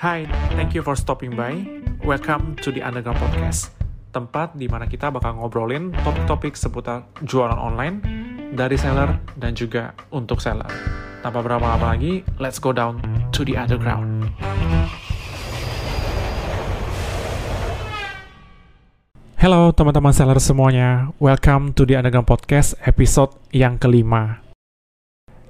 Hai, thank you for stopping by. Welcome to the Underground Podcast, tempat di mana kita bakal ngobrolin topik-topik seputar jualan online dari seller dan juga untuk seller. Tanpa berlama-lama lagi, let's go down to the underground. Halo teman-teman seller semuanya, welcome to the Underground Podcast episode yang kelima.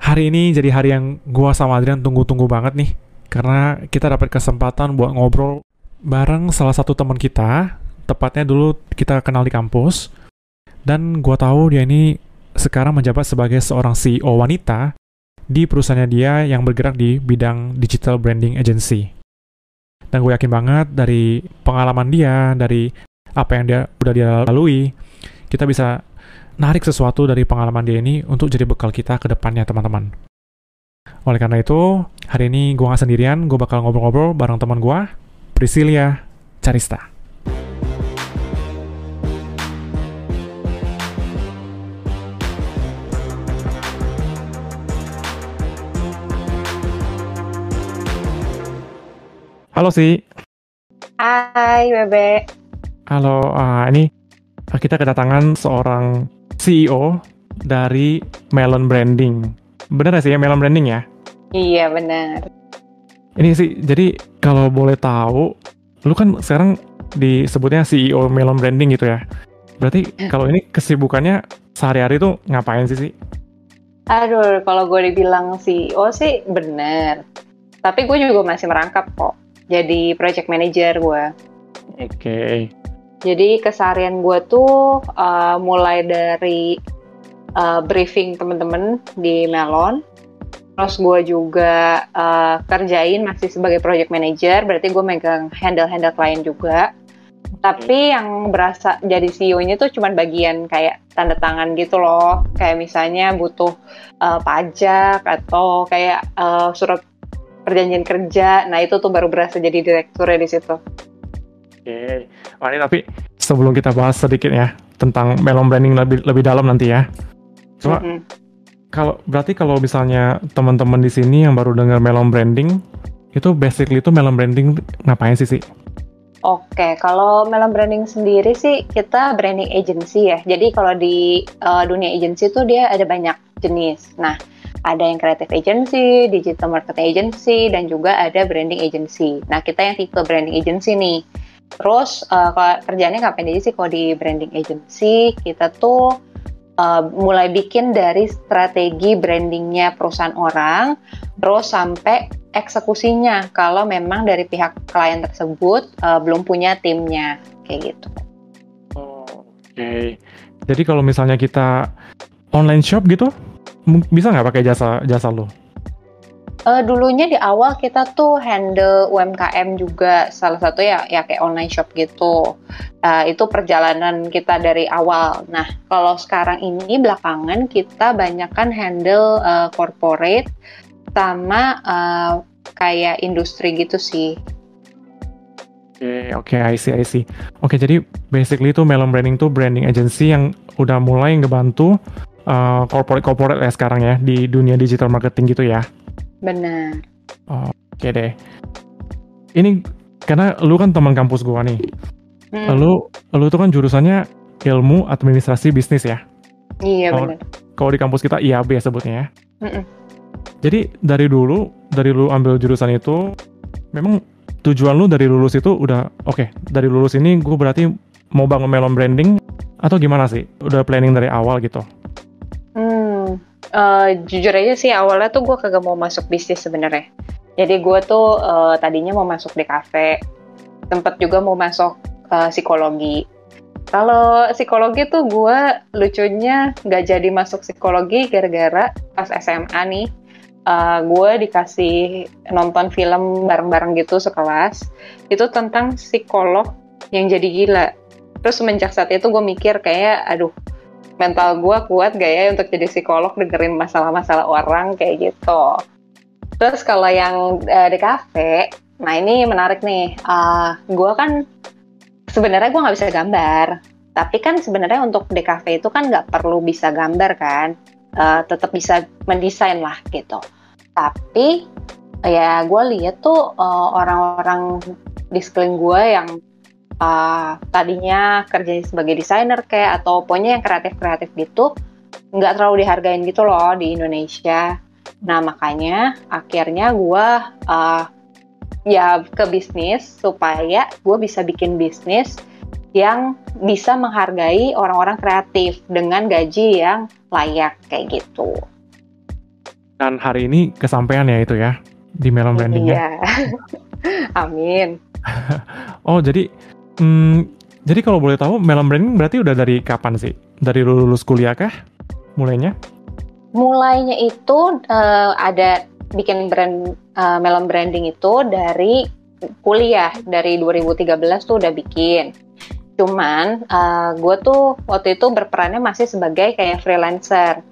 Hari ini jadi hari yang gua sama Adrian tunggu-tunggu banget nih, karena kita dapat kesempatan buat ngobrol bareng salah satu teman kita, tepatnya dulu kita kenal di kampus, dan gua tahu dia ini sekarang menjabat sebagai seorang CEO wanita di perusahaannya dia yang bergerak di bidang digital branding agency. Dan gue yakin banget dari pengalaman dia, dari apa yang dia udah dia lalui, kita bisa narik sesuatu dari pengalaman dia ini untuk jadi bekal kita ke depannya, teman-teman. Oleh karena itu, hari ini gue gak sendirian, gue bakal ngobrol-ngobrol bareng teman gue, Priscilia Carista. Halo sih. Hai Bebe. Halo, uh, ini kita kedatangan seorang CEO dari Melon Branding. Bener gak sih ya Melon Branding ya? Iya benar. Ini sih, jadi kalau boleh tahu, lu kan sekarang disebutnya CEO Melon Branding gitu ya. Berarti kalau ini kesibukannya sehari-hari tuh ngapain sih sih? Aduh, kalau gue dibilang CEO sih bener. Tapi gue juga masih merangkap kok. Jadi project manager gue. Oke. Okay. Jadi keseharian gue tuh uh, mulai dari uh, briefing temen-temen di Melon, terus gue juga uh, kerjain masih sebagai project manager, berarti gue megang handle-handle klien juga. Tapi yang berasa jadi CEO-nya tuh cuma bagian kayak tanda tangan gitu loh, kayak misalnya butuh uh, pajak atau kayak uh, surat perjanjian kerja. Nah itu tuh baru berasa jadi direkturnya di situ. Oke, ini tapi sebelum kita bahas sedikit ya tentang melon branding lebih lebih dalam nanti ya. Cuma mm -hmm. Kalau berarti kalau misalnya teman-teman di sini yang baru dengar melon branding itu basically itu melon branding ngapain sih sih? Oke, kalau Melon Branding sendiri sih kita branding agency ya. Jadi kalau di uh, dunia agency tuh dia ada banyak jenis. Nah, ada yang creative agency, digital marketing agency, dan juga ada branding agency. Nah, kita yang tipe branding agency nih. Terus, uh, kalau kerjanya ngapain aja sih kalau di branding agency? Kita tuh uh, mulai bikin dari strategi brandingnya perusahaan orang, terus sampai eksekusinya kalau memang dari pihak klien tersebut uh, belum punya timnya, kayak gitu. Oh, Oke, okay. jadi kalau misalnya kita online shop gitu, bisa nggak pakai jasa jasa lo? Uh, dulunya di awal kita tuh handle UMKM juga salah satu ya ya kayak online shop gitu. Uh, itu perjalanan kita dari awal. Nah kalau sekarang ini belakangan kita banyakkan handle uh, corporate sama uh, kayak industri gitu sih. Oke, okay, oke, okay, I see, I see. Oke, okay, jadi basically itu Melon Branding tuh branding agency yang udah mulai ngebantu uh, corporate corporate ya sekarang ya di dunia digital marketing gitu ya. Benar. Oh, Oke okay deh. Ini karena lu kan teman kampus gua nih. Hmm. Lu lu tuh kan jurusannya ilmu administrasi bisnis ya. Iya benar. Kalau di kampus kita IAB ya sebutnya ya. Mm -mm. Jadi dari dulu dari lu ambil jurusan itu memang tujuan lu dari lulus itu udah oke okay, dari lulus ini gue berarti mau bangun melon branding atau gimana sih? Udah planning dari awal gitu? Uh, jujur aja sih awalnya tuh gue kagak mau masuk bisnis sebenarnya. Jadi gue tuh uh, tadinya mau masuk di kafe, tempat juga mau masuk uh, psikologi. Kalau psikologi tuh gue lucunya nggak jadi masuk psikologi gara-gara pas SMA nih, uh, gue dikasih nonton film bareng-bareng gitu sekelas, itu tentang psikolog yang jadi gila. Terus semenjak saat itu gue mikir kayak, aduh mental gue kuat gak ya untuk jadi psikolog dengerin masalah-masalah orang kayak gitu. Terus kalau yang uh, di kafe, nah ini menarik nih. Uh, gue kan sebenarnya gue nggak bisa gambar, tapi kan sebenarnya untuk di kafe itu kan nggak perlu bisa gambar kan, uh, tetap bisa mendesain lah gitu. Tapi ya gue lihat tuh uh, orang-orang di sekeliling gue yang uh, tadinya kerja sebagai desainer kayak atau pokoknya yang kreatif-kreatif gitu nggak terlalu dihargain gitu loh di Indonesia. Nah makanya akhirnya gue uh, ya ke bisnis supaya gue bisa bikin bisnis yang bisa menghargai orang-orang kreatif dengan gaji yang layak kayak gitu. Dan hari ini kesampaian ya itu ya di Melon Branding ya? Iya. Amin. oh jadi hmm, jadi kalau boleh tahu Melon Branding berarti udah dari kapan sih? Dari lulus kuliah kah? Mulainya? Mulainya itu uh, ada bikin brand uh, Melon Branding itu dari kuliah dari 2013 tuh udah bikin. Cuman uh, gue tuh waktu itu berperannya masih sebagai kayak freelancer.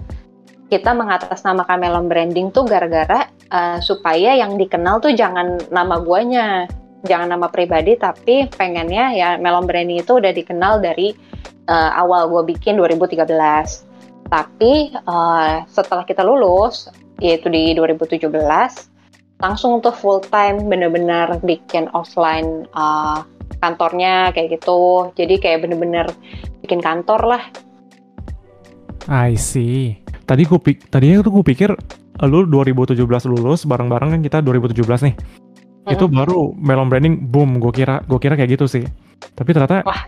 Kita mengatasnamakan Melon Branding tuh gara-gara uh, supaya yang dikenal tuh jangan nama guanya, jangan nama pribadi, tapi pengennya ya Melon Branding itu udah dikenal dari uh, awal gue bikin 2013. Tapi uh, setelah kita lulus, yaitu di 2017 langsung tuh full time bener-bener bikin offline uh, kantornya kayak gitu. Jadi kayak bener-bener bikin kantor lah. I see. Tadi gue tadinya tuh gue pikir lu 2017 lulus bareng-bareng kan kita 2017 nih hmm. itu baru Melon Branding boom gue kira gue kira kayak gitu sih tapi ternyata Wah,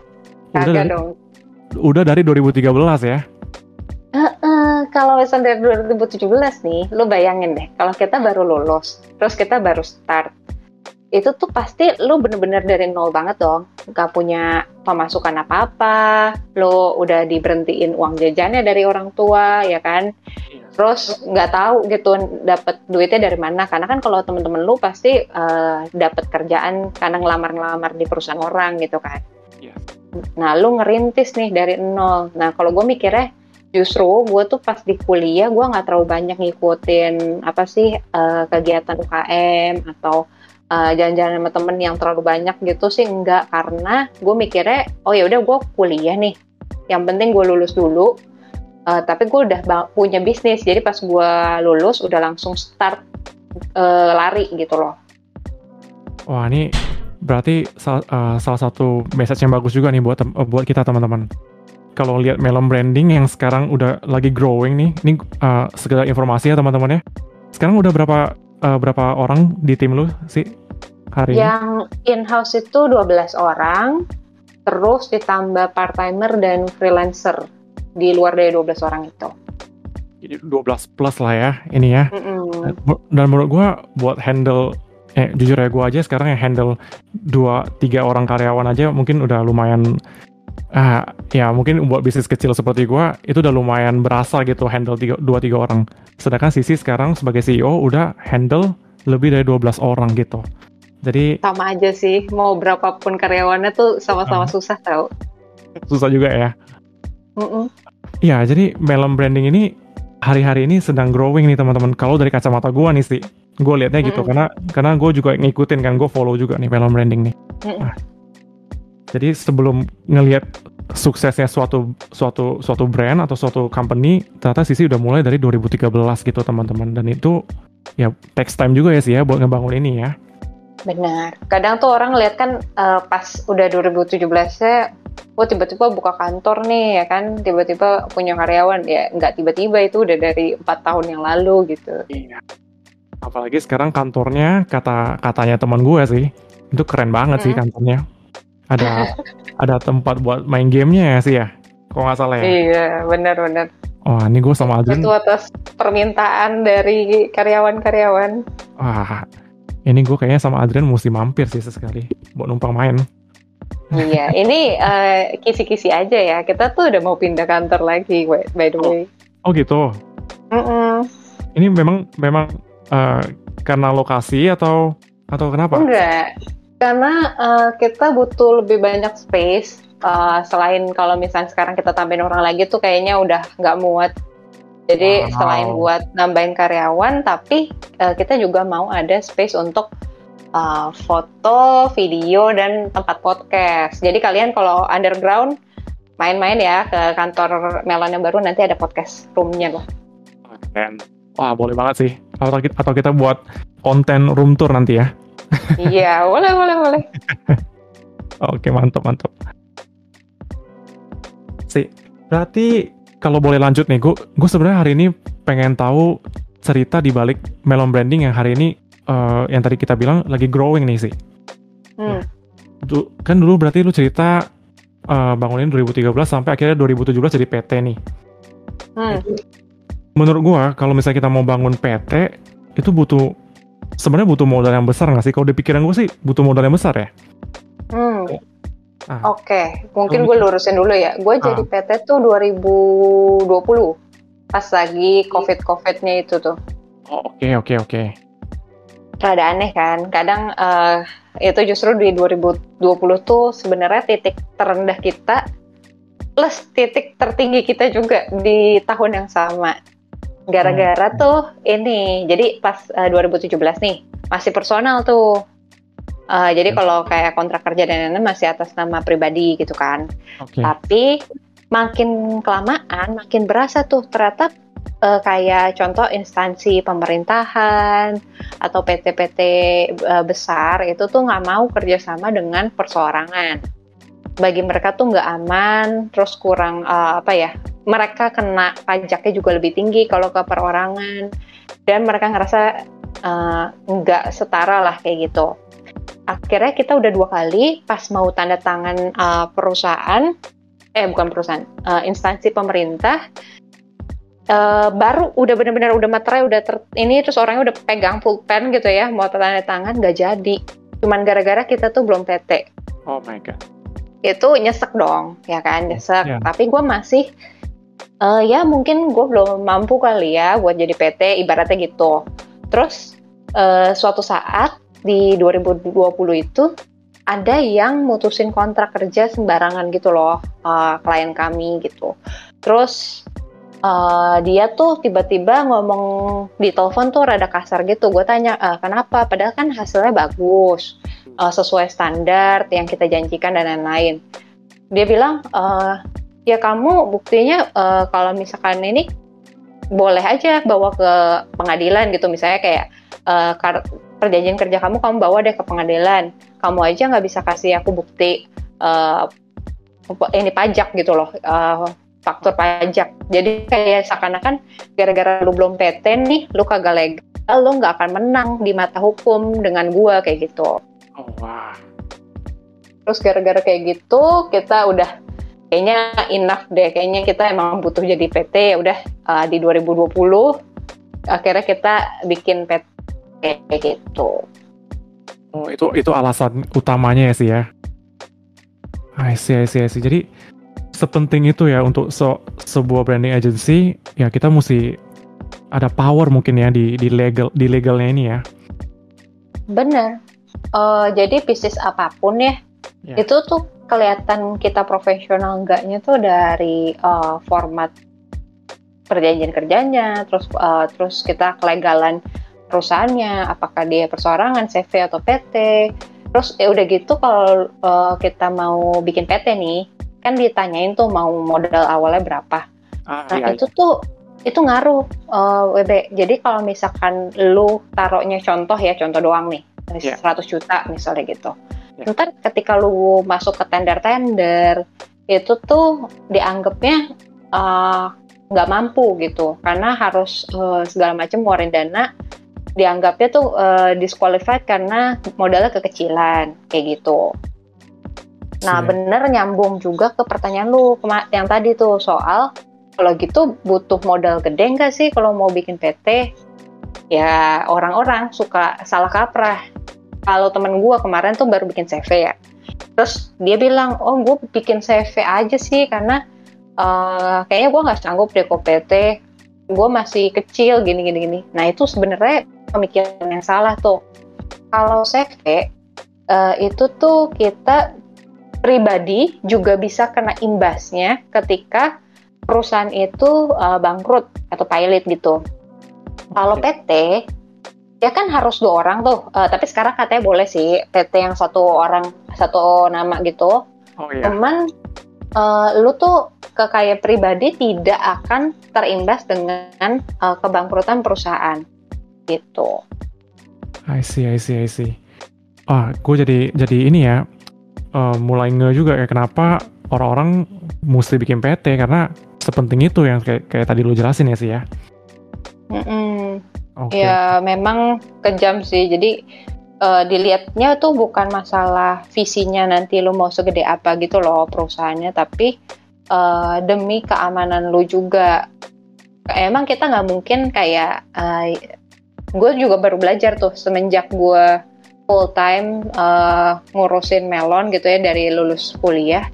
udah dari, dong. udah dari 2013 ya Uh, uh, kalau misalnya dari 2017 nih, lu bayangin deh, kalau kita baru lulus, terus kita baru start, itu tuh pasti lu bener-bener dari nol banget dong, gak punya pemasukan apa-apa, lu udah diberhentiin uang jajannya dari orang tua, ya kan? Terus nggak tahu gitu dapat duitnya dari mana, karena kan kalau temen-temen lu pasti uh, eh, dapat kerjaan karena ngelamar-ngelamar di perusahaan orang gitu kan. Iya. Nah, lu ngerintis nih dari nol. Nah, kalau gue mikirnya justru gue tuh pas di kuliah gue nggak terlalu banyak ngikutin apa sih uh, kegiatan UKM atau uh, jalan-jalan sama temen yang terlalu banyak gitu sih enggak. Karena gue mikirnya oh ya udah gue kuliah nih. Yang penting gue lulus dulu. Uh, tapi gue udah punya bisnis. Jadi pas gue lulus udah langsung start uh, lari gitu loh. Wah ini berarti sal uh, salah satu message yang bagus juga nih buat buat kita teman-teman. Kalau lihat Melon Branding yang sekarang udah lagi growing nih, ini uh, sekedar informasi ya teman-teman ya. Sekarang udah berapa uh, berapa orang di tim lu sih hari yang ini? Yang in-house itu 12 orang, terus ditambah part-timer dan freelancer di luar dari 12 orang itu. Jadi 12 plus lah ya ini ya. Mm -mm. Dan menurut gua buat handle eh jujur ya gua aja sekarang yang handle dua tiga orang karyawan aja mungkin udah lumayan ah ya mungkin buat bisnis kecil seperti gua itu udah lumayan berasa gitu handle tiga, dua tiga orang sedangkan Sisi sekarang sebagai CEO udah handle lebih dari 12 orang gitu jadi sama aja sih mau berapapun karyawannya tuh sama-sama uh, susah tau susah juga ya Iya, mm -mm. jadi Melon Branding ini hari-hari ini sedang growing nih teman-teman. Kalau dari kacamata gua nih sih, gue liatnya gitu mm -mm. karena karena gue juga ngikutin kan, gue follow juga nih Melon Branding nih. Mm -mm. Nah, jadi sebelum ngelihat suksesnya suatu suatu suatu brand atau suatu company, ternyata Sisi udah mulai dari 2013 gitu teman-teman. Dan itu ya takes time juga ya sih ya buat ngebangun ini ya. Benar. Kadang tuh orang lihat kan uh, pas udah 2017-nya, oh tiba-tiba buka kantor nih ya kan, tiba-tiba punya karyawan ya nggak tiba-tiba itu udah dari empat tahun yang lalu gitu. Iya. Apalagi sekarang kantornya kata katanya teman gue sih, itu keren banget hmm. sih kantornya ada ada tempat buat main gamenya ya sih ya kok nggak salah ya iya benar-benar Wah, ini gue sama Adrian. Itu atas permintaan dari karyawan-karyawan. Wah, ini gue kayaknya sama Adrian mesti mampir sih sesekali buat numpang main. iya, ini uh, kisi-kisi aja ya. Kita tuh udah mau pindah kantor lagi, by the way. Oh, oh gitu. Mm -mm. Ini memang memang uh, karena lokasi atau atau kenapa? Enggak, karena uh, kita butuh lebih banyak space. Uh, selain kalau misalnya sekarang kita tambahin orang lagi tuh kayaknya udah nggak muat. Jadi wow. selain buat nambahin karyawan, tapi uh, kita juga mau ada space untuk uh, foto, video, dan tempat podcast. Jadi kalian kalau underground main-main ya ke kantor Melon yang baru nanti ada podcast roomnya loh. Wah boleh banget sih. atau kita, atau kita buat konten room tour nanti ya. Iya, boleh, boleh, boleh. Oke, mantap, mantap. Sih, berarti kalau boleh lanjut nih, gue gue sebenarnya hari ini pengen tahu cerita di balik Melon Branding yang hari ini uh, yang tadi kita bilang lagi growing nih sih. Hmm. Du, kan dulu berarti lu cerita uh, bangunin 2013 sampai akhirnya 2017 jadi PT nih. Hmm. Menurut gua kalau misalnya kita mau bangun PT itu butuh sebenarnya butuh modal yang besar nggak sih? Kalau di pikiran gue sih butuh modal yang besar ya. Hmm. Ah. Oke, okay. mungkin gue lurusin dulu ya. Gue ah. jadi PT tuh 2020 pas lagi covid-covidnya itu tuh. Oh, oke oke oke. Rada aneh kan. Kadang uh, itu justru di 2020 tuh sebenarnya titik terendah kita plus titik tertinggi kita juga di tahun yang sama. Gara-gara hmm. tuh ini, jadi pas uh, eh, 2017 nih masih personal tuh. Uh, jadi kalau kayak kontrak kerja dan lain-lain masih atas nama pribadi gitu kan. Okay. Tapi makin kelamaan makin berasa tuh ternyata uh, kayak contoh instansi pemerintahan atau PT-PT uh, besar itu tuh nggak mau kerjasama dengan perseorangan. Bagi mereka tuh nggak aman, terus kurang uh, apa ya? Mereka kena pajaknya juga lebih tinggi kalau ke perorangan, dan mereka ngerasa nggak uh, setara lah kayak gitu akhirnya kita udah dua kali pas mau tanda tangan uh, perusahaan eh bukan perusahaan uh, instansi pemerintah uh, baru udah benar-benar udah materai udah ter, ini terus orangnya udah pegang pulpen gitu ya mau tanda tangan nggak jadi. Cuman gara-gara kita tuh belum PT oh my god. Itu nyesek dong ya kan nyesek. Yeah. tapi gue masih uh, ya mungkin gue belum mampu kali ya buat jadi PT ibaratnya gitu. Terus uh, suatu saat di 2020 itu ada yang mutusin kontrak kerja sembarangan gitu loh uh, klien kami gitu. Terus uh, dia tuh tiba-tiba ngomong di telepon tuh rada kasar gitu. Gue tanya uh, kenapa? Padahal kan hasilnya bagus, uh, sesuai standar yang kita janjikan dan lain-lain. Dia bilang uh, ya kamu buktinya uh, kalau misalkan ini boleh aja bawa ke pengadilan gitu misalnya kayak uh, perjanjian kerja kamu kamu bawa deh ke pengadilan. Kamu aja nggak bisa kasih aku bukti uh, ini pajak gitu loh uh, faktur pajak. Jadi kayak seakan-akan gara-gara lu belum PT nih lu kagak legal lu nggak akan menang di mata hukum dengan gua kayak gitu. Oh, wow. terus gara-gara kayak gitu kita udah kayaknya enough deh. Kayaknya kita emang butuh jadi PT ya udah uh, di 2020 akhirnya kita bikin PT kayak gitu. Oh itu itu alasan utamanya ya sih ya. I see, I see, I see. Jadi sepenting itu ya untuk so, sebuah branding agency ya kita mesti ada power mungkin ya di di legal di legalnya ini ya. Bener. Uh, jadi bisnis apa pun ya yeah. itu tuh kelihatan kita profesional enggaknya tuh dari uh, format perjanjian kerjanya, terus uh, terus kita kelegalan perusahaannya, apakah dia perseorangan, CV atau PT. Terus ya udah gitu kalau uh, kita mau bikin PT nih, kan ditanyain tuh mau modal awalnya berapa. Ah, nah iya, itu iya. tuh itu ngaruh uh, eh, WB. Jadi kalau misalkan lu taruhnya contoh ya, contoh doang nih, yeah. 100 juta misalnya gitu. Yeah. Ntar ketika lu masuk ke tender-tender, itu tuh dianggapnya uh, nggak mampu gitu, karena harus uh, segala macam ngeluarin dana dianggapnya tuh uh, disqualified karena modalnya kekecilan kayak gitu. Nah, yeah. bener nyambung juga ke pertanyaan lu yang tadi tuh soal kalau gitu butuh modal gede nggak sih kalau mau bikin PT? Ya orang-orang suka salah kaprah. Kalau temen gue kemarin tuh baru bikin CV ya, terus dia bilang, oh gue bikin CV aja sih karena uh, kayaknya gue nggak sanggup deh kok PT, gue masih kecil gini gini gini. Nah itu sebenarnya pemikiran yang salah tuh. Kalau CV uh, itu tuh kita pribadi juga bisa kena imbasnya ketika perusahaan itu uh, bangkrut atau pilot gitu. Kalau PT ya kan harus dua orang tuh, uh, tapi sekarang katanya boleh sih PT yang satu orang satu nama gitu. Oh, iya. Cuman uh, lu tuh ke pribadi tidak akan terimbas dengan uh, kebangkrutan perusahaan gitu. I see, I see, I see. Ah, gue jadi jadi ini ya, uh, mulai nge juga ya kenapa orang-orang mesti bikin PT karena sepenting itu yang kayak kayak tadi lu jelasin ya sih ya. Mm -mm. Okay. Ya memang kejam sih. Jadi uh, dilihatnya tuh bukan masalah visinya nanti lu mau segede apa gitu loh perusahaannya, tapi uh, demi keamanan lu juga. Emang kita nggak mungkin kayak uh, gue juga baru belajar tuh semenjak gue full time uh, ngurusin melon gitu ya dari lulus kuliah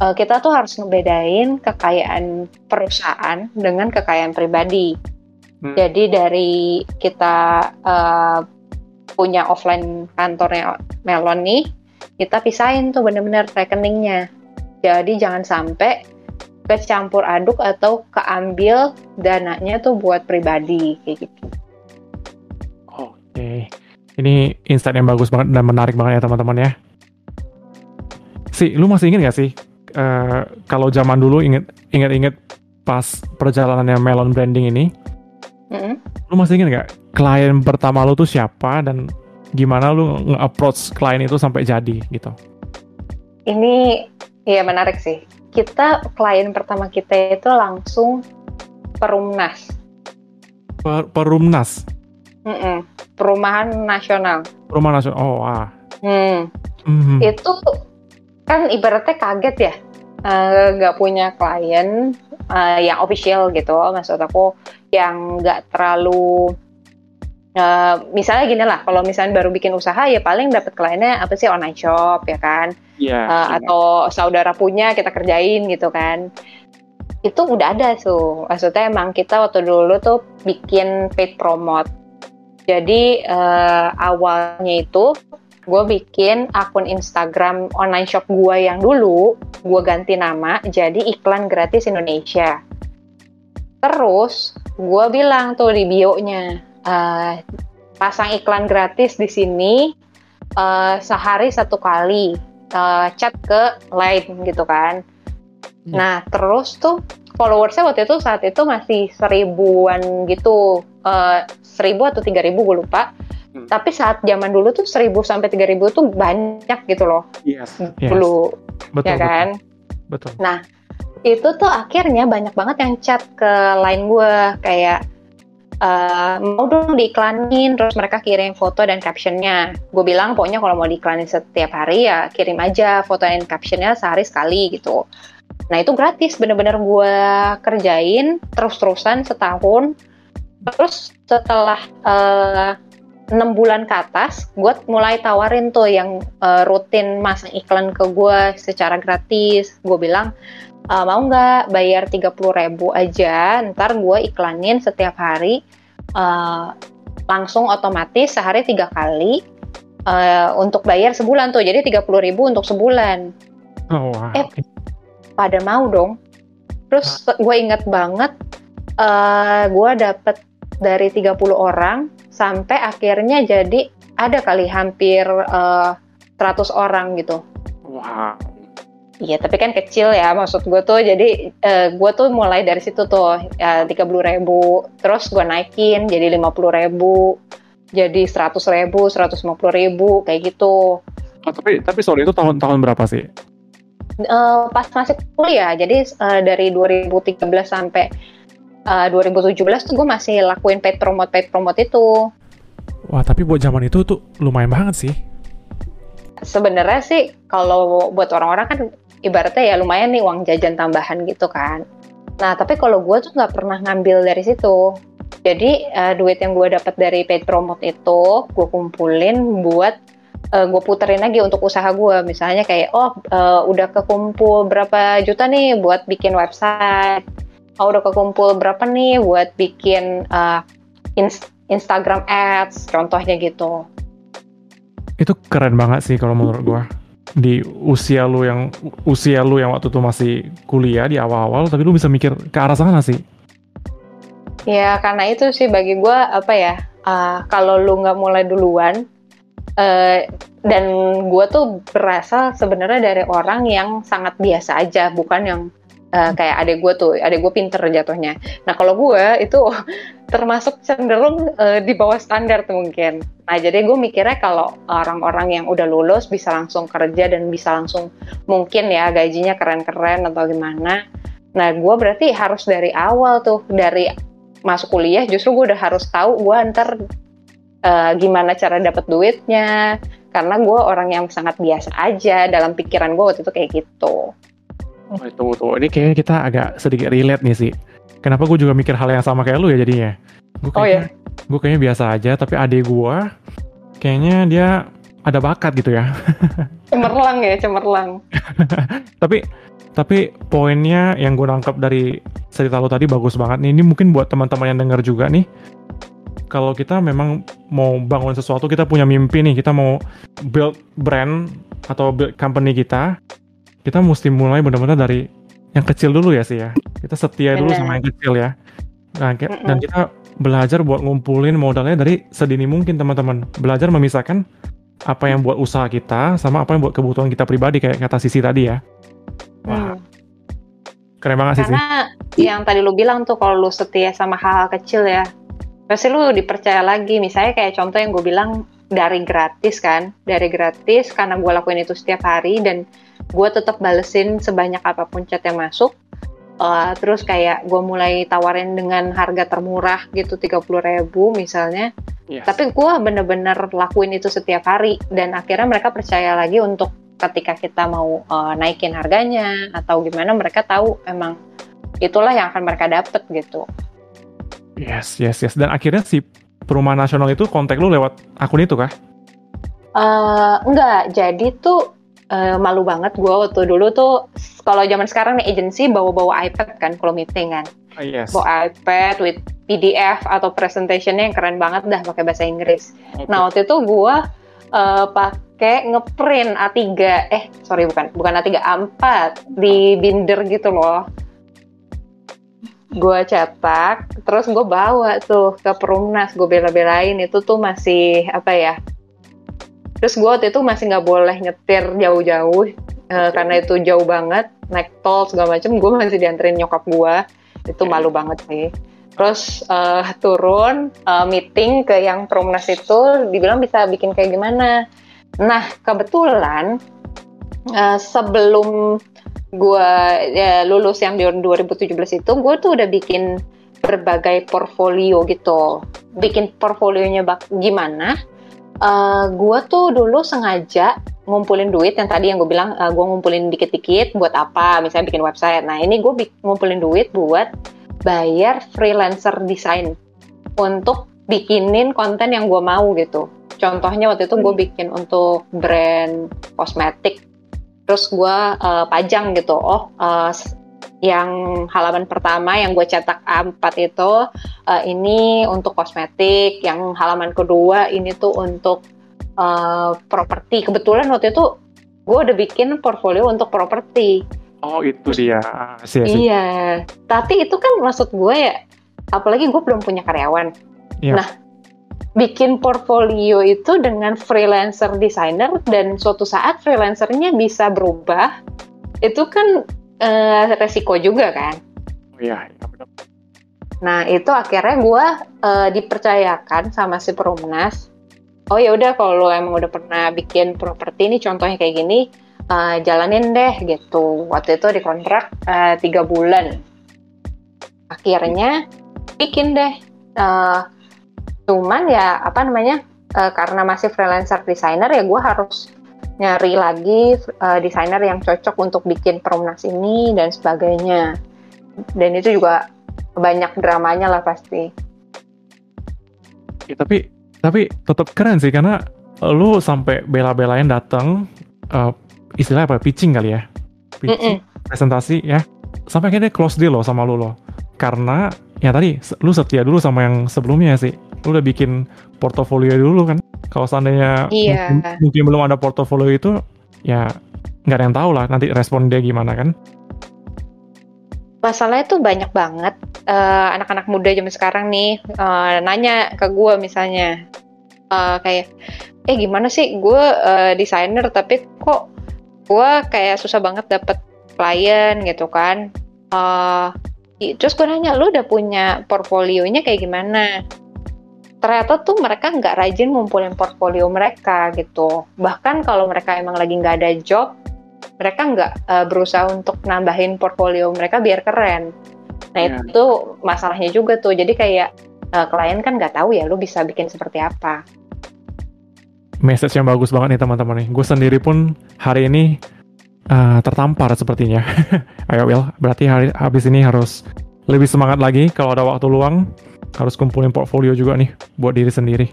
uh, kita tuh harus ngebedain kekayaan perusahaan dengan kekayaan pribadi hmm. jadi dari kita uh, punya offline kantornya melon nih kita pisahin tuh bener-bener rekeningnya jadi jangan sampai kecampur aduk atau keambil dananya tuh buat pribadi kayak gitu Oke, ini insight yang bagus banget dan menarik banget ya teman-teman ya. Si, lu masih inget gak sih uh, kalau zaman dulu inget inget-inget pas perjalanannya Melon Branding ini, mm-hmm. lu masih inget gak klien pertama lu tuh siapa dan gimana lu nge-approach klien itu sampai jadi gitu? Ini ya menarik sih. Kita klien pertama kita itu langsung Perumnas. Per, perumnas. Mm -mm. Perumahan Nasional. Perumahan Nasional. Oh, ah. Hmm. Mm-hmm. Itu kan ibaratnya kaget ya, eh, nggak uh, punya klien uh, yang official gitu. Maksud aku yang nggak terlalu Uh, misalnya gini lah, kalau misalnya baru bikin usaha ya paling dapat kliennya apa sih online shop ya kan, yeah, uh, yeah. atau saudara punya kita kerjain gitu kan. Itu udah ada tuh, maksudnya emang kita waktu dulu tuh bikin paid promote jadi uh, awalnya itu gue bikin akun Instagram online shop gue yang dulu, gue ganti nama jadi iklan gratis Indonesia. Terus gue bilang tuh di bio-nya, uh, pasang iklan gratis di sini uh, sehari satu kali, uh, chat ke lain gitu kan. Hmm. Nah terus tuh followersnya waktu itu saat itu masih seribuan gitu, uh, seribu atau tiga ribu gue lupa. Hmm. Tapi saat zaman dulu tuh seribu sampai tiga ribu tuh banyak gitu loh. Yes. Dulu, betul, ya kan? Betul. Nah itu tuh akhirnya banyak banget yang chat ke line gue kayak uh, mau dong diiklanin terus mereka kirim foto dan captionnya gue bilang pokoknya kalau mau diiklanin setiap hari ya kirim aja foto dan captionnya sehari sekali gitu Nah itu gratis, bener-bener gue kerjain terus-terusan setahun. Terus setelah uh, 6 bulan ke atas, gue mulai tawarin tuh yang uh, rutin masang iklan ke gue secara gratis. Gue bilang, e, mau nggak bayar 30 ribu aja, ntar gue iklanin setiap hari, uh, langsung otomatis sehari tiga kali, uh, untuk bayar sebulan tuh, jadi 30 ribu untuk sebulan. Oh, wow. Eh, pada mau dong. Terus gue inget banget, uh, gue dapet dari 30 orang sampai akhirnya jadi ada kali hampir uh, eh, 100 orang gitu. Wow. Iya, tapi kan kecil ya maksud gue tuh. Jadi uh, eh, gue tuh mulai dari situ tuh tiga puluh ribu, terus gue naikin jadi lima puluh ribu, jadi seratus ribu, seratus lima puluh ribu kayak gitu. Oh, tapi tapi sorry itu tahun-tahun berapa sih? uh, pas masih kuliah jadi uh, dari 2013 sampai uh, 2017 tuh gue masih lakuin paid promote paid promote itu wah tapi buat zaman itu tuh lumayan banget sih sebenarnya sih kalau buat orang-orang kan ibaratnya ya lumayan nih uang jajan tambahan gitu kan. Nah tapi kalau gue tuh nggak pernah ngambil dari situ. Jadi uh, duit yang gue dapat dari paid promote itu gue kumpulin buat uh, eh, gue puterin lagi untuk usaha gue misalnya kayak oh uh, udah kekumpul berapa juta nih buat bikin website. Oh udah kekumpul berapa nih buat bikin uh, in Instagram ads contohnya gitu. Itu keren banget sih kalau menurut gue di usia lu yang usia lu yang waktu itu masih kuliah di awal-awal tapi lu bisa mikir ke arah sana sih ya karena itu sih bagi gue apa ya uh, kalau lu nggak mulai duluan Uh, dan gue tuh berasal sebenarnya dari orang yang sangat biasa aja, bukan yang uh, kayak adek gue tuh, adek gue pinter jatuhnya. Nah kalau gue itu termasuk cenderung uh, di bawah standar tuh mungkin. Nah jadi gue mikirnya kalau orang-orang yang udah lulus bisa langsung kerja dan bisa langsung mungkin ya gajinya keren-keren atau gimana. Nah gue berarti harus dari awal tuh dari masuk kuliah justru gue udah harus tahu gue ntar uh, gimana cara dapat duitnya karena gue orang yang sangat biasa aja dalam pikiran gue waktu itu kayak gitu. Oh itu tuh ini kayaknya kita agak sedikit relate nih sih. Kenapa gue juga mikir hal yang sama kayak lu ya jadinya? Gue oh ya. Gue kayaknya biasa aja tapi adik gue kayaknya dia ada bakat gitu ya. cemerlang ya cemerlang. tapi tapi poinnya yang gue nangkep dari cerita lo tadi bagus banget nih. Ini mungkin buat teman-teman yang denger juga nih. Kalau kita memang mau bangun sesuatu, kita punya mimpi nih, kita mau build brand atau build company kita, kita mesti mulai benar-benar dari yang kecil dulu ya sih ya. Kita setia dulu sama yang kecil ya. Nah, dan kita belajar buat ngumpulin modalnya dari sedini mungkin teman-teman. Belajar memisahkan apa yang buat usaha kita sama apa yang buat kebutuhan kita pribadi kayak kata Sisi tadi ya. Wah. Hmm. Keren banget sih. Karena yang tadi lu bilang tuh kalau lu setia sama hal-hal kecil ya, pasti lu dipercaya lagi. Misalnya kayak contoh yang gue bilang dari gratis kan, dari gratis karena gue lakuin itu setiap hari dan gue tetap balesin sebanyak apa pun chat yang masuk. Uh, terus kayak gue mulai tawarin dengan harga termurah gitu 30 ribu misalnya yes. tapi gue bener-bener lakuin itu setiap hari dan akhirnya mereka percaya lagi untuk ketika kita mau uh, naikin harganya atau gimana mereka tahu emang itulah yang akan mereka dapet gitu. Yes, yes, yes. Dan akhirnya si perumahan nasional itu kontak lu lewat akun itu kah? Uh, enggak, jadi tuh uh, malu banget gue waktu dulu tuh kalau zaman sekarang nih agensi bawa-bawa iPad kan kalau meeting kan. Uh, yes. Bawa iPad with PDF atau presentationnya yang keren banget dah pakai bahasa Inggris. Okay. Nah waktu itu gue uh, pakai ngeprint A3 eh sorry bukan bukan A3 A4 di binder gitu loh gue cetak terus gue bawa tuh ke perumnas gue bela-belain itu tuh masih apa ya terus gue waktu itu masih nggak boleh nyetir jauh-jauh uh, karena itu jauh banget naik tol segala macem gue masih dianterin nyokap gue itu malu banget sih. Terus uh, turun uh, meeting ke yang promnas itu dibilang bisa bikin kayak gimana. Nah kebetulan uh, sebelum gue ya, lulus yang di 2017 itu gue tuh udah bikin berbagai portfolio gitu. Bikin portfolionya bak gimana uh, gue tuh dulu sengaja ngumpulin duit yang tadi yang gue bilang uh, gue ngumpulin dikit-dikit buat apa misalnya bikin website nah ini gue ngumpulin duit buat bayar freelancer desain untuk bikinin konten yang gue mau gitu. Contohnya waktu itu gue hmm. bikin untuk brand kosmetik, terus gue uh, pajang gitu. Oh, uh, yang halaman pertama yang gue cetak A4 itu uh, ini untuk kosmetik, yang halaman kedua ini tuh untuk uh, properti. Kebetulan waktu itu gue udah bikin portfolio untuk properti. Oh itu dia. Asia, Iya. Tapi itu kan maksud gue ya, apalagi gue belum punya karyawan. Iya. Nah, bikin portfolio itu dengan freelancer designer dan suatu saat freelancernya bisa berubah, itu kan uh, resiko juga kan. Oh iya, iya benar. Nah itu akhirnya gue uh, dipercayakan sama si Perumnas. Oh ya udah kalau lo emang udah pernah bikin properti ini contohnya kayak gini, uh, jalanin deh gitu. Waktu itu dikontrak uh, tiga bulan. Akhirnya bikin deh. Uh, cuman ya apa namanya? Uh, karena masih freelancer designer ya gue harus nyari lagi uh, desainer yang cocok untuk bikin perumnas ini dan sebagainya. Dan itu juga banyak dramanya lah pasti. Ya, tapi tapi tetap keren sih karena lu sampai bela-belain datang uh, istilah apa pitching kali ya pitching, mm -mm. presentasi ya sampai akhirnya close deal loh sama lu loh karena ya tadi lu setia dulu sama yang sebelumnya sih lu udah bikin portofolio dulu kan kalau seandainya iya. mungkin, mungkin belum ada portofolio itu ya nggak ada yang tahu lah nanti respon dia gimana kan? Masalahnya tuh banyak banget. Uh, anak-anak muda zaman sekarang nih uh, nanya ke gue misalnya. Uh, kayak eh gimana sih? Gue uh, desainer tapi kok gue kayak susah banget dapet klien gitu kan. Uh, terus gue nanya lu udah punya portfolionya kayak gimana ternyata tuh mereka nggak rajin ngumpulin portfolio mereka gitu. Bahkan kalau mereka emang lagi nggak ada job mereka nggak uh, berusaha untuk nambahin portfolio mereka biar keren. Nah yeah. itu masalahnya juga tuh. Jadi kayak uh, klien kan nggak tahu ya lu bisa bikin seperti apa. Message yang bagus banget nih teman-teman nih. Gue sendiri pun hari ini uh, tertampar sepertinya. Ayo Will berarti hari habis ini harus lebih semangat lagi kalau ada waktu luang harus kumpulin portfolio juga nih buat diri sendiri.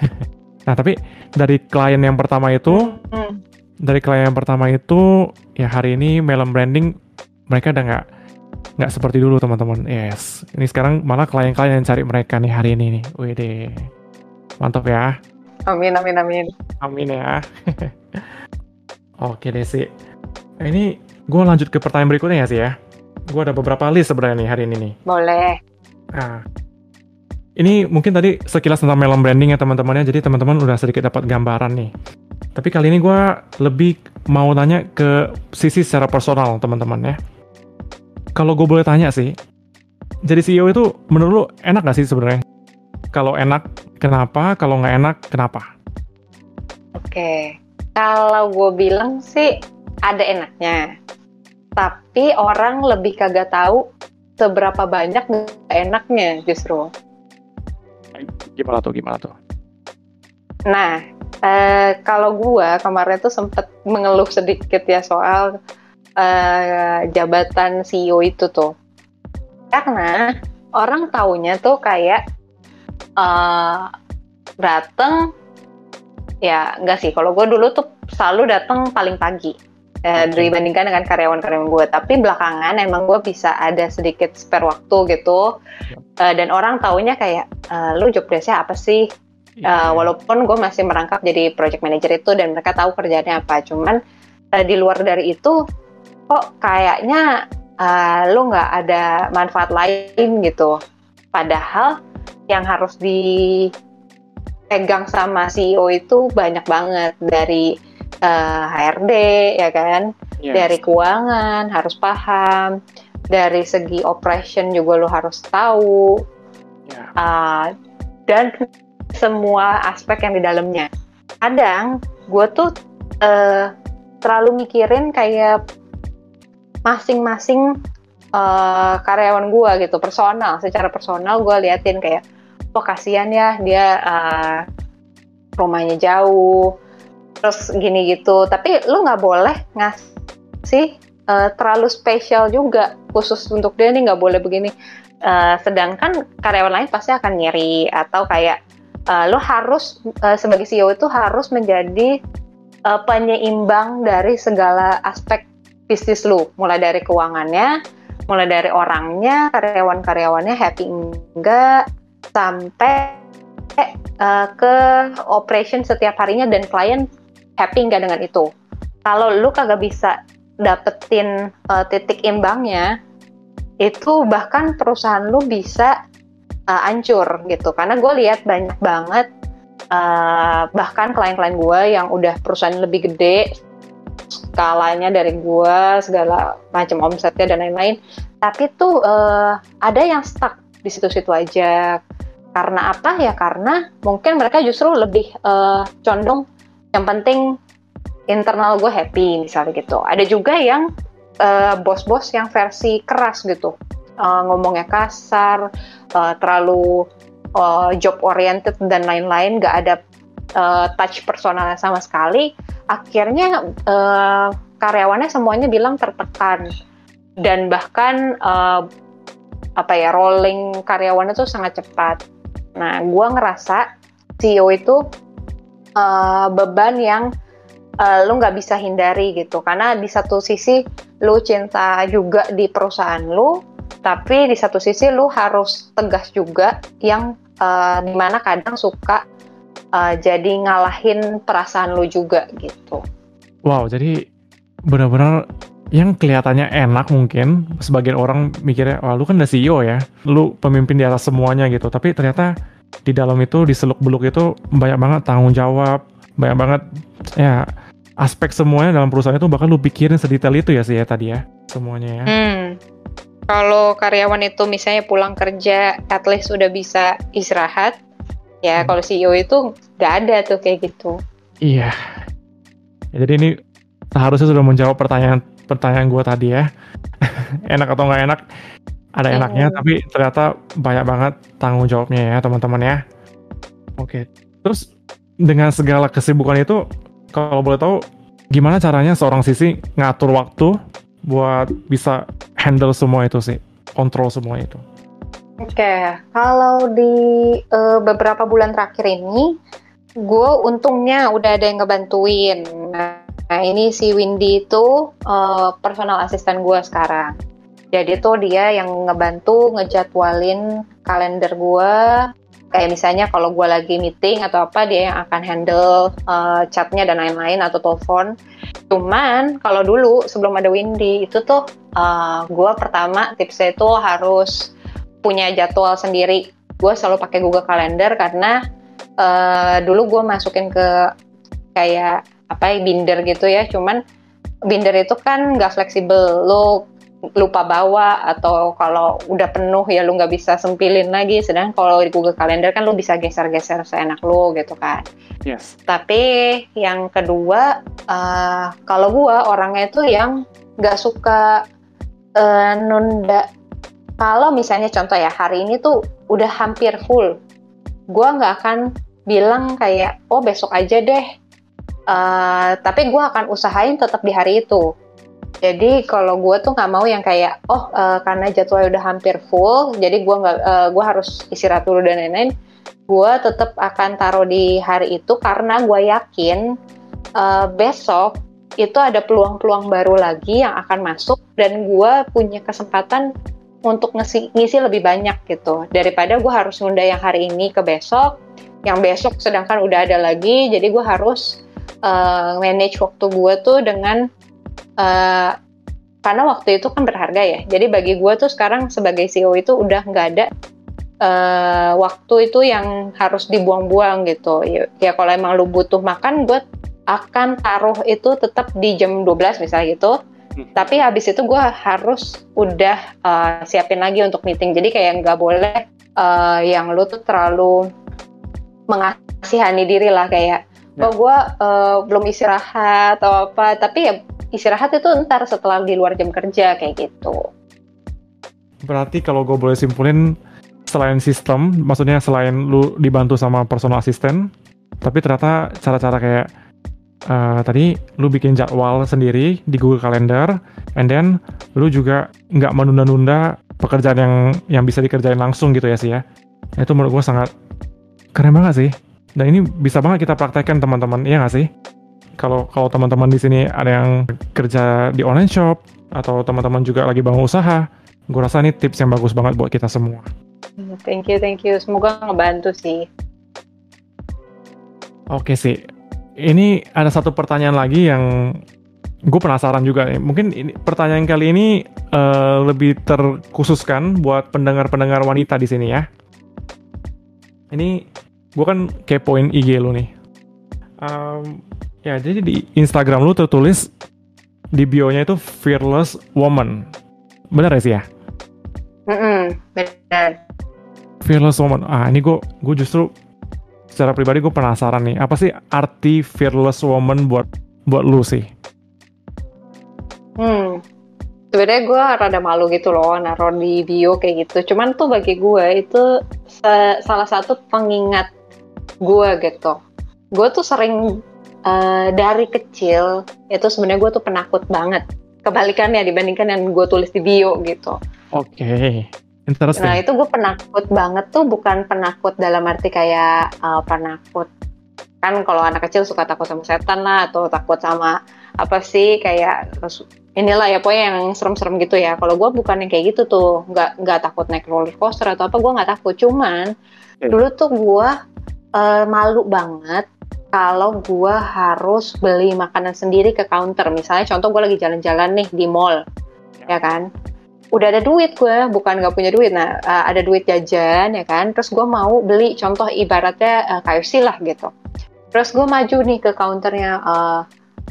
nah tapi dari klien yang pertama itu, hmm. dari klien yang pertama itu ya hari ini Melon Branding mereka udah nggak nggak seperti dulu teman-teman. Yes, ini sekarang malah klien-klien yang cari mereka nih hari ini nih. Wede, mantap ya. Amin amin amin. Amin ya. Oke deh sih. Ini gue lanjut ke pertanyaan berikutnya ya sih ya. Gue ada beberapa list sebenarnya nih hari ini nih. Boleh. Nah, ini mungkin tadi sekilas tentang melon branding ya teman-temannya, jadi teman-teman udah sedikit dapat gambaran nih. Tapi kali ini gue lebih mau tanya ke sisi secara personal teman-teman ya. Kalau gue boleh tanya sih, jadi CEO itu menurut lu enak gak sih sebenarnya? Kalau enak, kenapa? Kalau nggak enak, kenapa? Oke, kalau gue bilang sih ada enaknya. Tapi orang lebih kagak tahu seberapa banyak enaknya justru gimana tuh gimana tuh? Nah eh, kalau gua kemarin tuh sempet mengeluh sedikit ya soal eh, jabatan CEO itu tuh. Karena orang taunya tuh kayak uh, dateng ya enggak sih. Kalau gue dulu tuh selalu datang paling pagi eh, dibandingkan dengan karyawan-karyawan gue. Tapi belakangan emang gue bisa ada sedikit spare waktu gitu. Uh, dan orang taunya kayak, uh, lu job desknya apa sih? Uh, walaupun gue masih merangkap jadi project manager itu dan mereka tahu kerjanya apa. Cuman uh, di luar dari itu, kok kayaknya uh, lu nggak ada manfaat lain gitu. Padahal yang harus dipegang sama CEO itu banyak banget dari uh, eh, HRD ya kan yes. dari keuangan harus paham dari segi operation juga lo harus tahu yeah. Ya. uh, dan semua aspek yang di dalamnya kadang gue tuh uh, terlalu mikirin kayak masing-masing uh, karyawan gue gitu personal secara personal gue liatin kayak oh kasihan ya dia uh, rumahnya jauh terus gini gitu. Tapi lu nggak boleh ngasih uh, terlalu spesial juga khusus untuk dia nih nggak boleh begini. Uh, sedangkan karyawan lain pasti akan nyeri atau kayak uh, lu harus uh, sebagai CEO itu harus menjadi uh, penyeimbang dari segala aspek bisnis lu. Mulai dari keuangannya mulai dari orangnya karyawan-karyawannya happy enggak sampai ke operation setiap harinya dan klien happy nggak dengan itu? Kalau lu kagak bisa dapetin uh, titik imbangnya itu bahkan perusahaan lu bisa uh, hancur gitu. Karena gue lihat banyak banget uh, bahkan klien-klien gue yang udah perusahaan lebih gede skalanya dari gue segala macam omsetnya dan lain-lain. Tapi tuh uh, ada yang stuck di situ-situ aja. Karena apa? Ya karena mungkin mereka justru lebih uh, condong yang penting internal gue happy misalnya gitu. Ada juga yang uh, bos-bos yang versi keras gitu. Uh, ngomongnya kasar uh, terlalu uh, job oriented dan lain-lain gak ada uh, touch personalnya sama sekali. Akhirnya uh, karyawannya semuanya bilang tertekan. Dan bahkan uh, apa ya rolling karyawannya tuh sangat cepat. Nah gue ngerasa CEO itu uh, beban yang uh, lu nggak bisa hindari gitu. Karena di satu sisi lu cinta juga di perusahaan lu tapi di satu sisi lu harus tegas juga yang uh, di mana kadang suka uh, jadi ngalahin perasaan lu juga gitu. Wow jadi benar-benar yang kelihatannya enak mungkin sebagian orang mikirnya wah lu kan udah CEO ya lu pemimpin di atas semuanya gitu. Tapi ternyata di dalam itu di seluk beluk itu banyak banget tanggung jawab banyak banget ya aspek semuanya dalam perusahaan itu bahkan lu pikirin sedetail itu ya sih ya tadi ya semuanya ya. Hmm. kalau karyawan itu misalnya pulang kerja, at least udah bisa istirahat. Ya, hmm. kalau CEO itu nggak ada tuh kayak gitu. Iya. Ya, jadi ini seharusnya sudah menjawab pertanyaan pertanyaan gue tadi ya. enak atau nggak enak? Ada hmm. enaknya, tapi ternyata banyak banget tanggung jawabnya ya teman-teman ya. Oke. Terus dengan segala kesibukan itu, kalau boleh tahu, gimana caranya seorang sisi ngatur waktu buat bisa handle semua itu sih, kontrol semua itu? Oke, okay. kalau di uh, beberapa bulan terakhir ini, gue untungnya udah ada yang ngebantuin. Nah, ini si Windy itu uh, personal asisten gue sekarang. Jadi tuh dia yang ngebantu ngejadwalin kalender gue. Kayak misalnya kalau gue lagi meeting atau apa, dia yang akan handle uh, chatnya dan lain-lain atau telepon. Cuman kalau dulu sebelum ada Windy itu tuh uh, gue pertama tipsnya itu harus punya jadwal sendiri. Gue selalu pakai Google Calendar karena uh, dulu gue masukin ke kayak apa ya binder gitu ya. Cuman binder itu kan nggak fleksibel. Lo lupa bawa atau kalau udah penuh ya lu nggak bisa sempilin lagi. Sedangkan kalau di Google Calendar kan lu bisa geser-geser seenak lu gitu kan. Yes. Tapi yang kedua uh, kalau gua orangnya itu yang nggak suka uh, nunda. Kalau misalnya contoh ya hari ini tuh udah hampir full. Gua nggak akan bilang kayak oh besok aja deh. Uh, tapi gua akan usahain tetap di hari itu jadi kalau gue tuh nggak mau yang kayak oh uh, karena jadwalnya udah hampir full, jadi gue nggak uh, gue harus istirahat dulu dan lain-lain. Gue tetap akan taruh di hari itu karena gue yakin uh, besok itu ada peluang-peluang baru lagi yang akan masuk dan gue punya kesempatan untuk ngisi, ngisi lebih banyak gitu daripada gue harus nunda yang hari ini ke besok yang besok sedangkan udah ada lagi jadi gue harus uh, manage waktu gue tuh dengan uh, karena waktu itu kan berharga ya. Jadi bagi gue tuh sekarang sebagai CEO itu udah nggak ada uh, waktu itu yang harus dibuang-buang gitu. Ya, ya kalau emang lu butuh makan, gue akan taruh itu tetap di jam 12 misalnya gitu. Hmm. Tapi habis itu gue harus udah uh, siapin lagi untuk meeting. Jadi kayak nggak boleh uh, yang lu tuh terlalu mengasihani diri lah kayak, oh gue uh, belum istirahat atau apa. Tapi ya istirahat itu ntar setelah di luar jam kerja kayak gitu. Berarti kalau gue boleh simpulin selain sistem, maksudnya selain lu dibantu sama personal assistant, tapi ternyata cara-cara kayak uh, tadi lu bikin jadwal sendiri di Google Calendar, and then lu juga nggak menunda-nunda pekerjaan yang yang bisa dikerjain langsung gitu ya sih ya. Itu menurut gue sangat keren banget sih. Dan ini bisa banget kita praktekkan teman-teman, iya nggak sih? kalau kalau teman-teman di sini ada yang kerja di online shop atau teman-teman juga lagi bangun usaha, gue rasa ini tips yang bagus banget buat kita semua. Thank you, thank you. Semoga ngebantu sih. Oke sih. Ini ada satu pertanyaan lagi yang gue penasaran juga nih. Mungkin ini, pertanyaan kali ini uh, lebih terkhususkan buat pendengar-pendengar wanita di sini ya. Ini gue kan kepoin IG lo nih. Um, Ya, jadi di Instagram lu tertulis di bio-nya itu fearless woman. Benar ya sih ya? Mm -mm, benar. Fearless woman. Ah, ini gue gue justru secara pribadi gue penasaran nih. Apa sih arti fearless woman buat buat lu sih? Hmm, sebenarnya gue rada malu gitu loh naruh di bio kayak gitu. Cuman tuh bagi gue itu salah satu pengingat gue gitu. Gue tuh sering uh, dari kecil itu sebenarnya gue tuh penakut banget kebalikannya dibandingkan yang gue tulis di bio gitu. Oke, okay. interesting. Nah itu gue penakut banget tuh bukan penakut dalam arti kayak uh, penakut kan kalau anak kecil suka takut sama setan lah atau takut sama apa sih kayak inilah ya pokoknya yang serem-serem gitu ya. Kalau gue bukan yang kayak gitu tuh, nggak nggak takut naik roller coaster atau apa, gue nggak takut. Cuman okay. dulu tuh gue uh, malu banget kalau gue harus beli makanan sendiri ke counter. Misalnya contoh gue lagi jalan-jalan nih di mall, ya kan. Udah ada duit gue, bukan nggak punya duit. Nah, uh, ada duit jajan, ya kan. Terus gue mau beli, contoh ibaratnya uh, KFC lah gitu. Terus gue maju nih ke counternya, uh,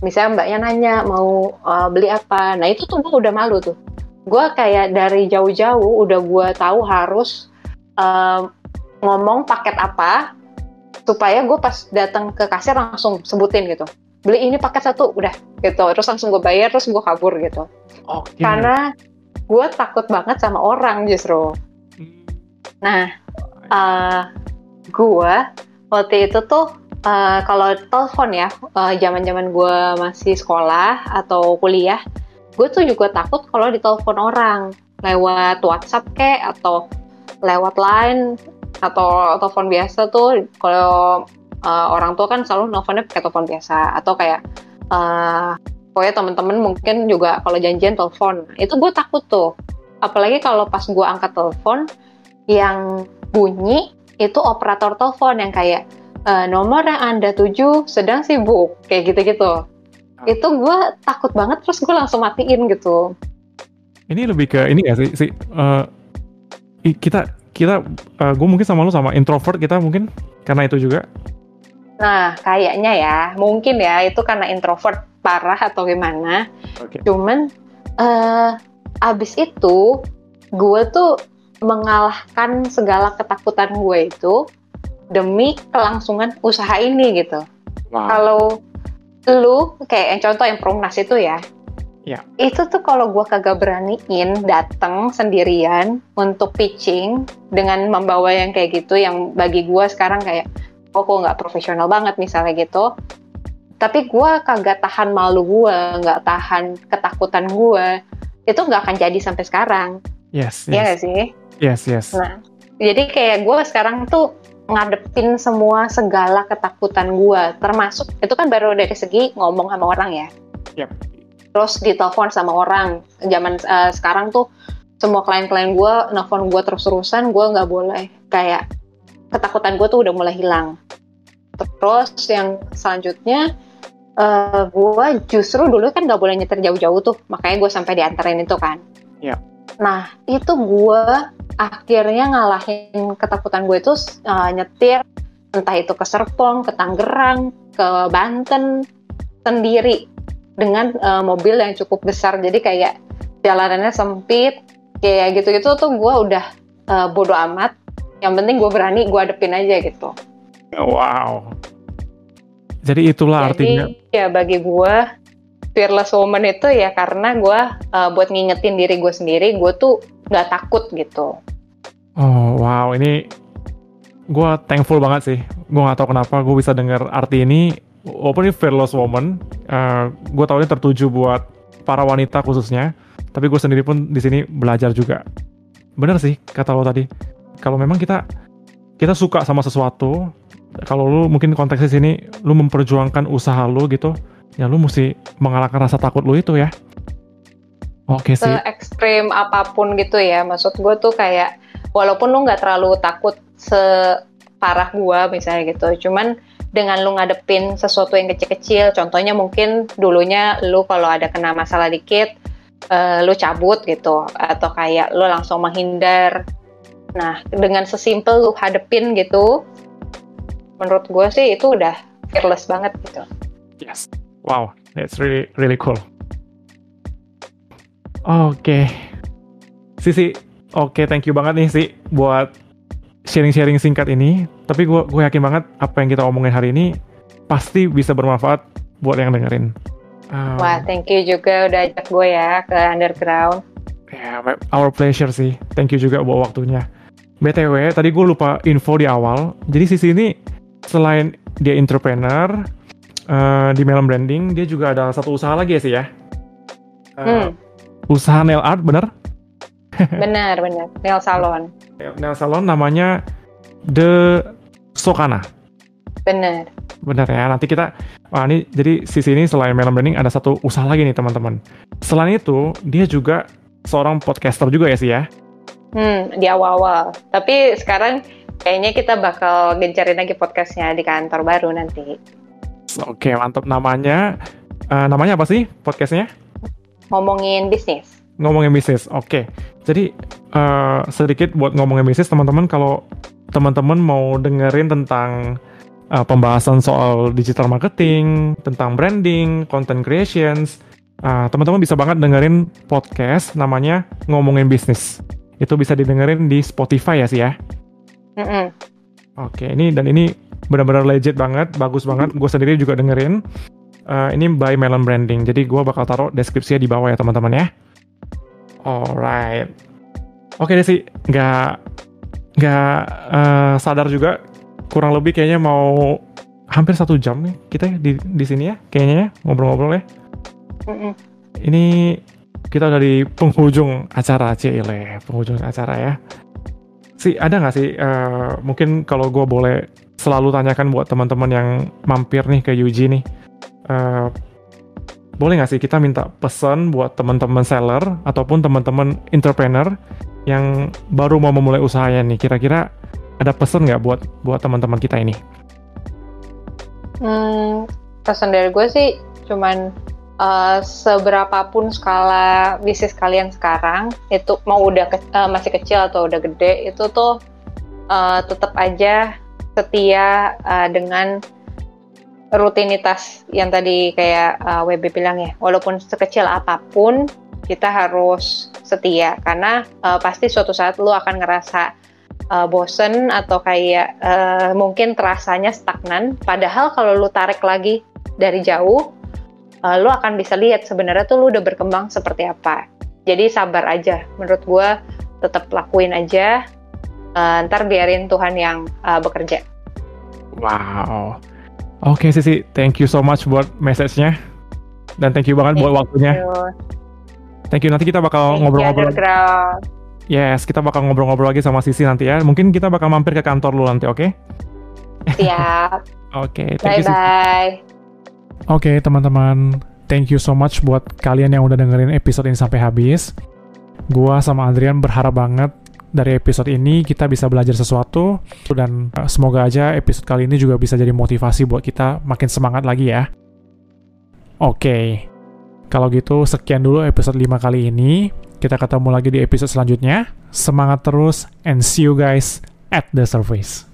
misalnya mbaknya nanya mau uh, beli apa. Nah itu tuh gue udah malu tuh. gue kayak dari jauh-jauh udah gue tahu harus uh, ngomong paket apa supaya gue pas datang ke kasir langsung sebutin gitu. Beli ini paket satu udah gitu. Terus langsung gue bayar terus gue kabur gitu. Okay. karena gue takut banget sama orang justru. Hmm. nah uh, eh, gue waktu itu tuh uh, kalau telepon ya zaman uh, zaman gue masih sekolah atau kuliah gue tuh juga takut kalau ditelepon orang. Lewat WhatsApp kayak atau lewat line atau telepon biasa tuh kalau uh, orang tua kan selalu nelfonnya pakai telepon biasa. Atau kayak uh, pokoknya temen-temen mungkin juga kalau janjian telepon. Itu gue takut tuh. Apalagi kalau pas gue angkat telepon yang bunyi itu operator telepon yang kayak uh, nomor yang anda tuju sedang sibuk kayak gitu-gitu. Itu gue takut banget terus gue langsung matiin gitu. Ini lebih ke ini gak sih, sih uh, kita kita uh, eh, gue mungkin sama lu sama introvert kita mungkin karena itu juga nah kayaknya ya mungkin ya itu karena introvert parah atau gimana okay. cuman uh, abis itu gue tuh mengalahkan segala ketakutan gue itu demi kelangsungan usaha ini gitu wow. kalau lu kayak yang contoh yang promnas itu ya Ya. Itu tuh kalau gue kagak beraniin datang sendirian untuk pitching dengan membawa yang kayak gitu, yang bagi gue sekarang kayak, oh kok nggak profesional banget misalnya gitu. Tapi gue kagak tahan malu gue, nggak tahan ketakutan gue, itu nggak akan jadi sampai sekarang. Yes. Iya yes. gak sih? Yes, yes. Nah, jadi kayak gue sekarang tuh ngadepin semua segala ketakutan gue termasuk itu kan baru dari segi ngomong sama orang ya yep. Terus ditelepon sama orang. Zaman uh, sekarang tuh semua klien-klien gue nelfon gue terus-terusan gue nggak boleh. Kayak ketakutan gue tuh udah mulai hilang. Terus yang selanjutnya uh, eh, gue justru dulu kan nggak boleh nyetir jauh-jauh tuh. Makanya gue sampai diantarin itu kan. Yeah. nah itu gue akhirnya ngalahin ketakutan gue itu uh, nyetir. Entah itu ke Serpong, ke Tangerang, ke Banten sendiri dengan uh, mobil yang cukup besar. Jadi kayak jalanannya sempit kayak gitu-gitu tuh gue udah uh, bodoh amat. Yang penting gue berani gue adepin aja gitu. Wow. Jadi itulah jadi, artinya. ya bagi gue fearless woman itu ya karena gue uh, buat ngingetin diri gue sendiri gue tuh nggak takut gitu. Oh wow. Ini gue thankful banget sih. Gue nggak tahu kenapa gue bisa dengar arti ini walaupun ini fearless woman uh, eh, gue tahu ini tertuju buat para wanita khususnya. Tapi gue sendiri pun di sini belajar juga. Bener sih kata lo tadi. Kalau memang kita kita suka sama sesuatu kalau lu mungkin konteksnya sini lu memperjuangkan usaha lu gitu ya lu mesti mengalahkan rasa takut lu itu ya. Oke sih. Ekstrim apa pun gitu ya. Maksud gue tuh kayak walaupun lu nggak terlalu takut separah gue misalnya gitu cuman dengan lu ngadepin sesuatu yang kecil-kecil contohnya mungkin dulunya lu kalau ada kena masalah dikit uh, lu cabut gitu atau kayak lu langsung menghindar nah dengan sesimpel lu hadepin gitu menurut gue sih itu udah fearless banget gitu yes Wow, that's really really cool. Oke, okay. Sisi, oke, okay, thank you banget nih sih buat sharing-sharing singkat ini. Tapi gue gue yakin banget apa yang kita omongin hari ini pasti bisa bermanfaat buat yang dengerin. Um, Wah, thank you juga udah ajak gue ya ke underground. Ya, yeah, our pleasure sih. Thank you juga buat waktunya. BTW, tadi gue lupa info di awal. Jadi sisi ini selain dia entrepreneur, uh, di Melon Branding dia juga ada satu usaha lagi ya sih ya. Uh, hmm. Usaha nail art bener? Bener bener nail salon. Nail salon namanya The Sokana. Bener. Bener ya. Nanti kita wah ini jadi sisi ini selain Melon Branding ada satu usaha lagi nih teman-teman. Selain itu dia juga seorang podcaster juga ya sih ya. Hmm, di awal-awal. Tapi sekarang kayaknya kita bakal gencarin lagi podcastnya di kantor baru nanti. Oke, mantap namanya. Uh, namanya apa sih podcastnya? Ngomongin bisnis. Ngomongin bisnis. Oke. Jadi uh, sedikit buat ngomongin bisnis, teman-teman kalau teman-teman mau dengerin tentang uh, pembahasan soal digital marketing, tentang branding, content creations, Uh, teman-teman bisa banget dengerin podcast namanya Ngomongin Bisnis. Itu bisa didengerin di Spotify ya sih ya. Mm -mm. Oke, ini dan ini benar-benar legit banget, bagus banget. Gue sendiri juga dengerin. Uh, ini by Melon Branding. Jadi gue bakal taruh deskripsinya di bawah ya teman-teman ya. Alright. Oke deh sih, nggak nggak uh, sadar juga kurang lebih kayaknya mau hampir satu jam nih kita di di sini ya kayaknya ya ngobrol-ngobrol ya. Mm -mm. Ini kita udah di penghujung acara Cile, penghujung acara ya. Si ada nggak sih uh, mungkin kalau gue boleh selalu tanyakan buat teman-teman yang mampir nih ke Yuji nih, uh, boleh nggak sih kita minta pesan buat teman-teman seller ataupun teman-teman entrepreneur yang baru mau memulai usahanya nih, kira-kira ada pesan nggak buat buat teman-teman kita ini? Hmm, pesan dari gue sih cuman uh, seberapapun skala bisnis kalian sekarang itu mau udah ke, uh, masih kecil atau udah gede itu tuh uh, tetap aja setia uh, dengan rutinitas yang tadi kayak uh, WB bilang ya walaupun sekecil apa pun kita harus setia. Karena uh, pasti suatu saat lu akan ngerasa uh, bosen atau kayak uh, mungkin terasanya stagnan. Padahal kalau lu tarik lagi dari jauh uh, lu akan bisa lihat sebenarnya tuh lu udah berkembang seperti apa. Jadi sabar aja. Menurut gue tetap lakuin aja. Uh, ntar biarin Tuhan yang uh, bekerja. Wow oke okay, Sisi thank you so much buat message-nya dan thank you banget thank buat waktunya you. Thank you. Nanti kita bakal ngobrol-ngobrol. Yes, kita bakal ngobrol-ngobrol lagi sama Sisi nanti ya. Mungkin kita bakal mampir ke kantor lu nanti, oke? Okay? Siap. oke, okay, bye-bye. Oke, okay, teman-teman. Thank you so much buat kalian yang udah dengerin episode ini sampai habis. Gua sama Adrian berharap banget dari episode ini kita bisa belajar sesuatu dan uh, semoga aja episode kali ini juga bisa jadi motivasi buat kita makin semangat lagi ya. Oke. Kalau gitu, sekian dulu episode 5 kali ini. Kita ketemu lagi di episode selanjutnya. Semangat terus, and see you guys at the surface.